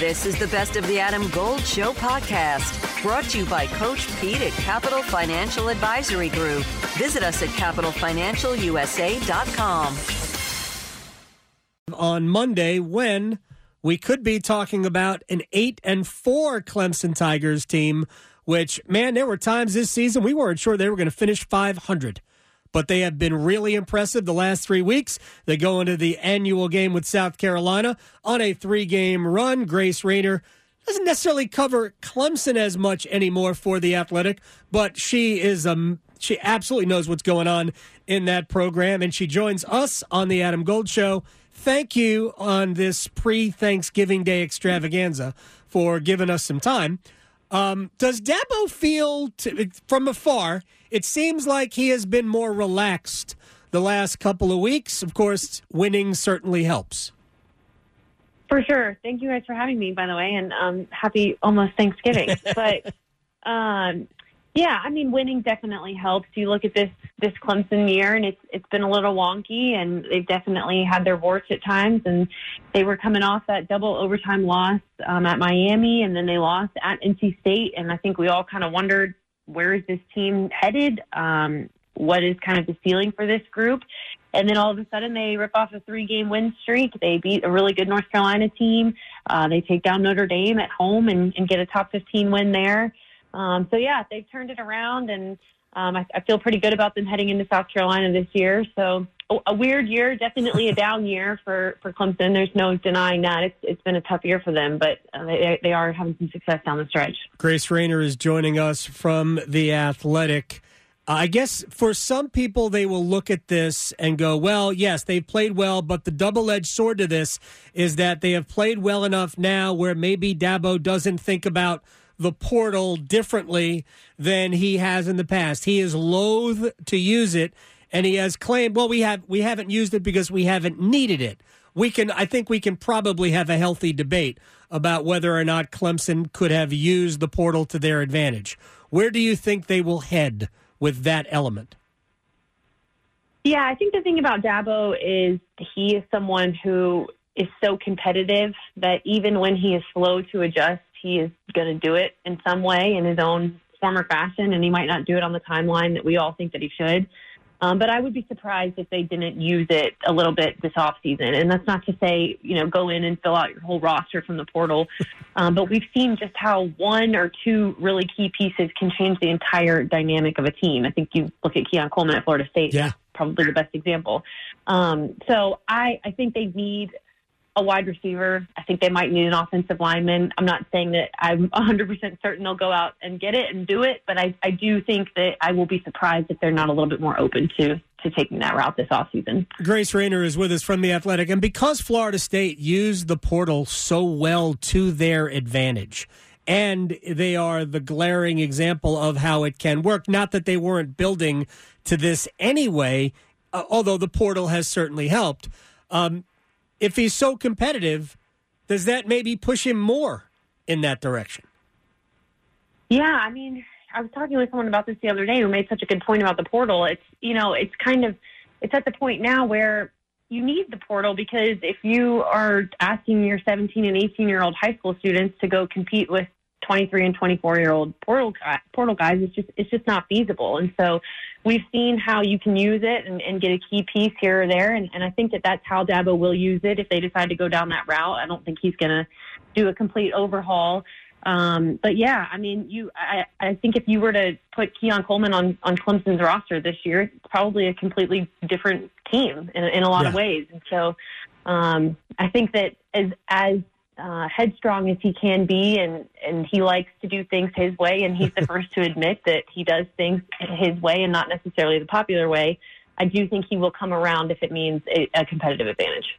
This is the Best of the Adam Gold Show podcast, brought to you by Coach Pete at Capital Financial Advisory Group. Visit us at capitalfinancialusa.com. On Monday, when we could be talking about an 8 and 4 Clemson Tigers team, which, man, there were times this season we weren't sure they were going to finish 500 but they have been really impressive the last three weeks. They go into the annual game with South Carolina on a three game run. Grace Raynor doesn't necessarily cover Clemson as much anymore for the Athletic, but she is um she absolutely knows what's going on in that program, and she joins us on the Adam Gold Show. Thank you on this pre Thanksgiving Day extravaganza for giving us some time. Um, does Dabo feel to, from afar? It seems like he has been more relaxed the last couple of weeks. Of course, winning certainly helps. For sure. Thank you guys for having me, by the way, and um, happy almost Thanksgiving. but um, yeah, I mean, winning definitely helps. You look at this this Clemson year, and it's it's been a little wonky, and they've definitely had their warts at times. And they were coming off that double overtime loss um, at Miami, and then they lost at NC State. And I think we all kind of wondered where is this team headed? Um, what is kind of the ceiling for this group? And then all of a sudden, they rip off a three-game win streak. They beat a really good North Carolina team. Uh, they take down Notre Dame at home and, and get a top 15 win there. Um, so yeah, they've turned it around, and um, I, I feel pretty good about them heading into South Carolina this year. So a weird year, definitely a down year for for Clemson. There's no denying that. It's it's been a tough year for them, but uh, they they are having some success down the stretch. Grace Raynor is joining us from the Athletic. I guess for some people, they will look at this and go, well, yes, they've played well, but the double edged sword to this is that they have played well enough now where maybe Dabo doesn't think about the portal differently than he has in the past. He is loath to use it, and he has claimed, well, we have we haven't used it because we haven't needed it. We can, I think, we can probably have a healthy debate about whether or not Clemson could have used the portal to their advantage. Where do you think they will head with that element? Yeah, I think the thing about Dabo is he is someone who is so competitive that even when he is slow to adjust, he is going to do it in some way in his own form or fashion, and he might not do it on the timeline that we all think that he should. Um, but I would be surprised if they didn't use it a little bit this off season. And that's not to say, you know, go in and fill out your whole roster from the portal. Um, but we've seen just how one or two really key pieces can change the entire dynamic of a team. I think you look at Keon Coleman at Florida State. Yeah. Probably the best example. Um, so I, I think they need a wide receiver. I think they might need an offensive lineman. I'm not saying that I'm 100% certain they'll go out and get it and do it, but I, I do think that I will be surprised if they're not a little bit more open to to taking that route this offseason. Grace Raynor is with us from the Athletic, and because Florida State used the portal so well to their advantage. And they are the glaring example of how it can work. Not that they weren't building to this anyway, uh, although the portal has certainly helped. Um, if he's so competitive, does that maybe push him more in that direction? Yeah, I mean, I was talking with someone about this the other day who made such a good point about the portal. It's, you know, it's kind of it's at the point now where you need the portal because if you are asking your 17 and 18 year old high school students to go compete with 23 and 24 year old portal portal guys, it's just it's just not feasible. And so we've seen how you can use it and, and get a key piece here or there. And, and I think that that's how Dabo will use it if they decide to go down that route. I don't think he's going to do a complete overhaul. Um, but yeah, I mean, you, I, I think if you were to put Keon Coleman on, on Clemson's roster this year, it's probably a completely different team in, in a lot yeah. of ways. And so, um, I think that as, as, uh, headstrong as he can be, and and he likes to do things his way, and he's the first to admit that he does things his way and not necessarily the popular way. I do think he will come around if it means a, a competitive advantage.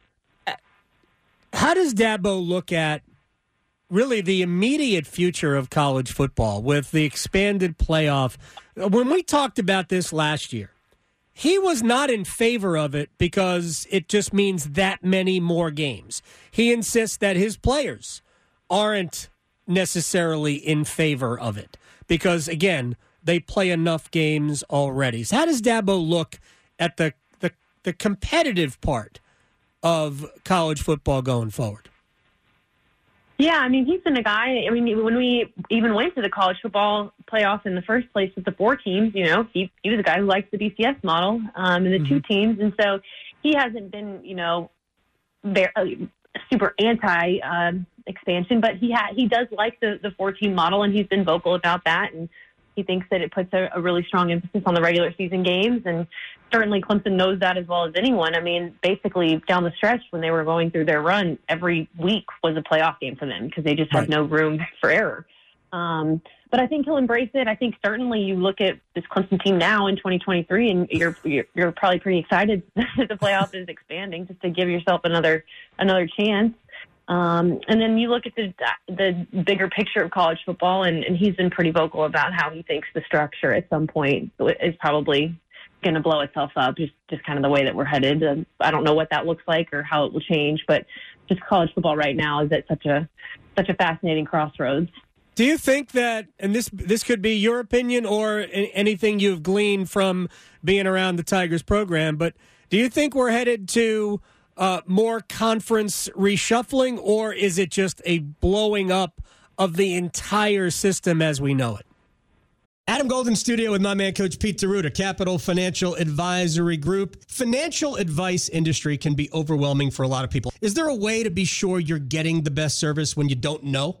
How does Dabo look at really the immediate future of college football with the expanded playoff? When we talked about this last year, he was not in favor of it because it just means that many more games. He insists that his players aren't necessarily in favor of it because, again, they play enough games already. So, how does Dabo look at the, the, the competitive part of college football going forward? Yeah, I mean, he's been a guy. I mean, when we even went to the college football playoff in the first place with the four teams, you know, he, he was a guy who likes the BCS model um, and the mm-hmm. two teams. And so he hasn't been, you know, very, uh, super anti um, expansion, but he ha- he does like the, the four team model and he's been vocal about that. And he thinks that it puts a, a really strong emphasis on the regular season games. And certainly Clemson knows that as well as anyone. I mean, basically down the stretch when they were going through their run, every week was a playoff game for them because they just had no room for error. Um, but I think he'll embrace it. I think certainly you look at this Clemson team now in 2023, and you're you're, you're probably pretty excited that the playoff is expanding just to give yourself another another chance. Um, and then you look at the the bigger picture of college football, and, and he's been pretty vocal about how he thinks the structure at some point is probably going to blow itself up. Just just kind of the way that we're headed. Uh, I don't know what that looks like or how it will change, but just college football right now is at such a such a fascinating crossroads. Do you think that, and this this could be your opinion or anything you've gleaned from being around the Tigers program, but do you think we're headed to uh, more conference reshuffling, or is it just a blowing up of the entire system as we know it? Adam Golden Studio with my man, Coach Pete D'Arruda, Capital Financial Advisory Group. Financial advice industry can be overwhelming for a lot of people. Is there a way to be sure you're getting the best service when you don't know?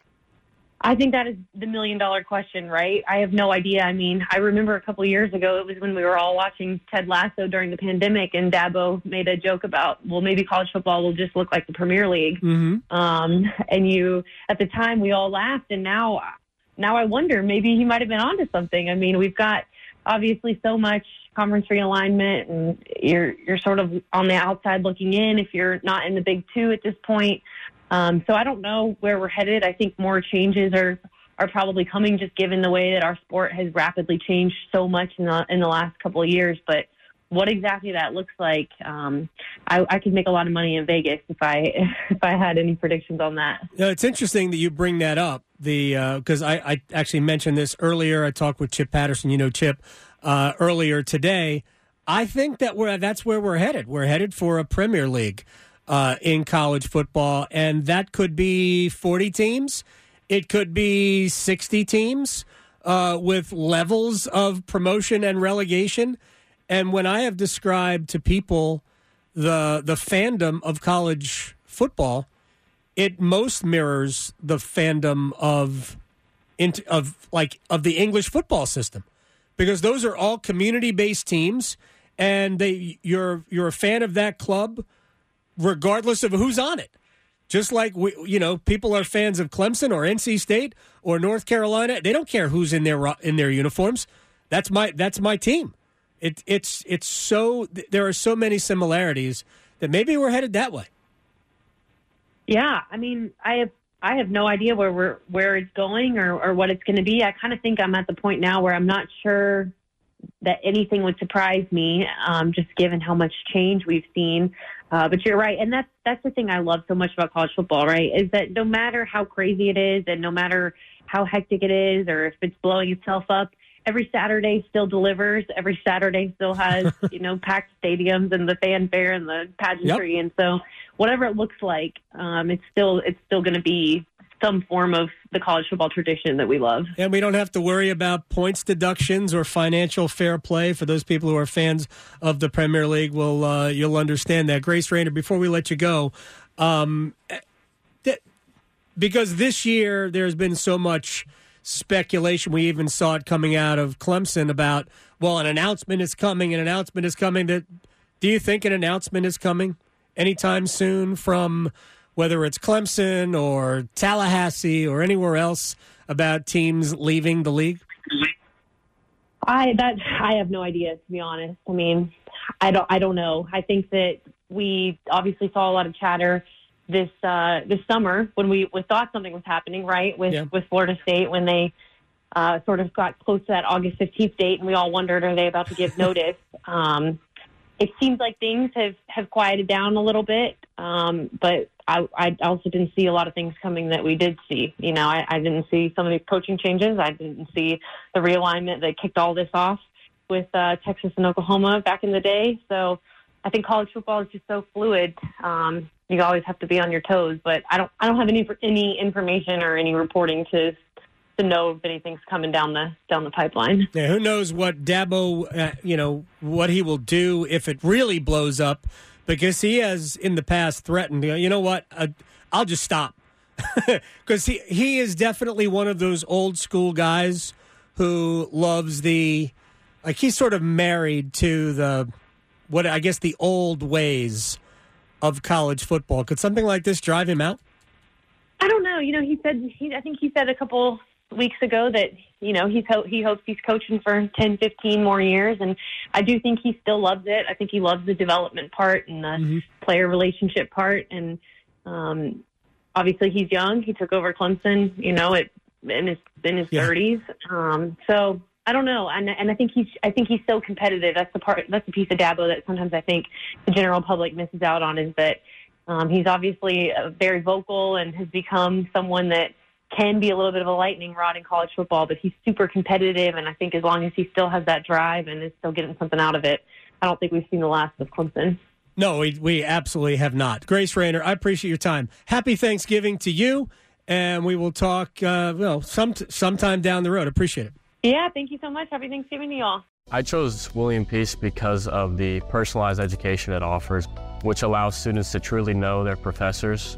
I think that is the million dollar question, right? I have no idea. I mean, I remember a couple of years ago, it was when we were all watching Ted Lasso during the pandemic, and Dabo made a joke about, well, maybe college football will just look like the Premier League. Mm-hmm. Um, and you, at the time, we all laughed, and now, now I wonder maybe he might have been onto something. I mean, we've got obviously so much conference realignment, and you're you're sort of on the outside looking in if you're not in the Big Two at this point. Um, so I don't know where we're headed. I think more changes are are probably coming, just given the way that our sport has rapidly changed so much in the in the last couple of years. But what exactly that looks like, um, I, I, could make a lot of money in Vegas if I if I had any predictions on that. You know, it's interesting that you bring that up. The because uh, I, I actually mentioned this earlier. I talked with Chip Patterson. You know Chip uh, earlier today. I think that we're that's where we're headed. We're headed for a Premier League uh, in college football, and that could be 40 teams. It could be 60 teams uh, with levels of promotion and relegation. And when I have described to people the the fandom of college football, it most mirrors the fandom of of like of the English football system because those are all community based teams and they you're you're a fan of that club regardless of who's on it. Just like we, you know, people are fans of Clemson or NC State or North Carolina. They don't care who's in their in their uniforms. That's my that's my team. It, it's it's so there are so many similarities that maybe we're headed that way. Yeah, I mean, I have I have no idea where we're where it's going or, or what it's going to be. I kind of think I'm at the point now where I'm not sure that anything would surprise me, um, just given how much change we've seen. Uh, but you're right, and that's that's the thing I love so much about college football, right? Is that no matter how crazy it is, and no matter how hectic it is, or if it's blowing itself up, every Saturday still delivers. Every Saturday still has you know packed stadiums and the fanfare and the pageantry, yep. and so whatever it looks like, um, it's still it's still going to be some form of the college football tradition that we love. And we don't have to worry about points deductions or financial fair play for those people who are fans of the Premier League. Will uh, you'll understand that, Grace Raynor? Before we let you go, um, th- because this year there's been so much speculation. We even saw it coming out of Clemson about well, an announcement is coming. An announcement is coming. That do you think an announcement is coming anytime soon from? Whether it's Clemson or Tallahassee or anywhere else about teams leaving the league? I that I have no idea to be honest. I mean, I don't I don't know. I think that we obviously saw a lot of chatter this uh, this summer when we, we thought something was happening, right, with Yeah. with Florida State when they uh, sort of got close to that August 15th date, and we all wondered, are they about to give notice? um, it seems like things have, have quieted down a little bit, um, but I, I also didn't see a lot of things coming that we did see. You know, I, I didn't see some of the coaching changes. I didn't see the realignment that kicked all this off with uh, Texas and Oklahoma back in the day. So I think college football is just so fluid. Um, you always have to be on your toes, but I don't I don't have any any information or any reporting to to know if anything's coming down the down the pipeline. Yeah, who knows what Dabo, uh, you know, what he will do if it really blows up, because he has in the past threatened. You know what? Uh, I'll just stop, because he he is definitely one of those old school guys who loves the, like he's sort of married to the, what I guess the old ways of college football. Could something like this drive him out? I don't know. You know, he said he I think he said a couple weeks ago that you know he's ho- he hopes he's coaching for 10 15 more years and I do think he still loves it. I think he loves the development part and the player relationship part and um obviously he's young. He took over Clemson, you know, at in his in his Yeah. 30s. Um so I don't know, and and I think he's I think he's so competitive. That's the part. That's the piece of Dabo that sometimes I think the general public misses out on is that um, he's obviously very vocal and has become someone that can be a little bit of a lightning rod in college football, but he's super competitive. And I think as long as he still has that drive and is still getting something out of it, I don't think we've seen the last of Clemson. No, we, we absolutely have not. Grace Raynor, I appreciate your time. Happy Thanksgiving to you, and we will talk uh, well some sometime down the road. Appreciate it. Yeah, thank you so much. Happy Thanksgiving to y'all. I chose William Peace because of the personalized education it offers, which allows students to truly know their professors.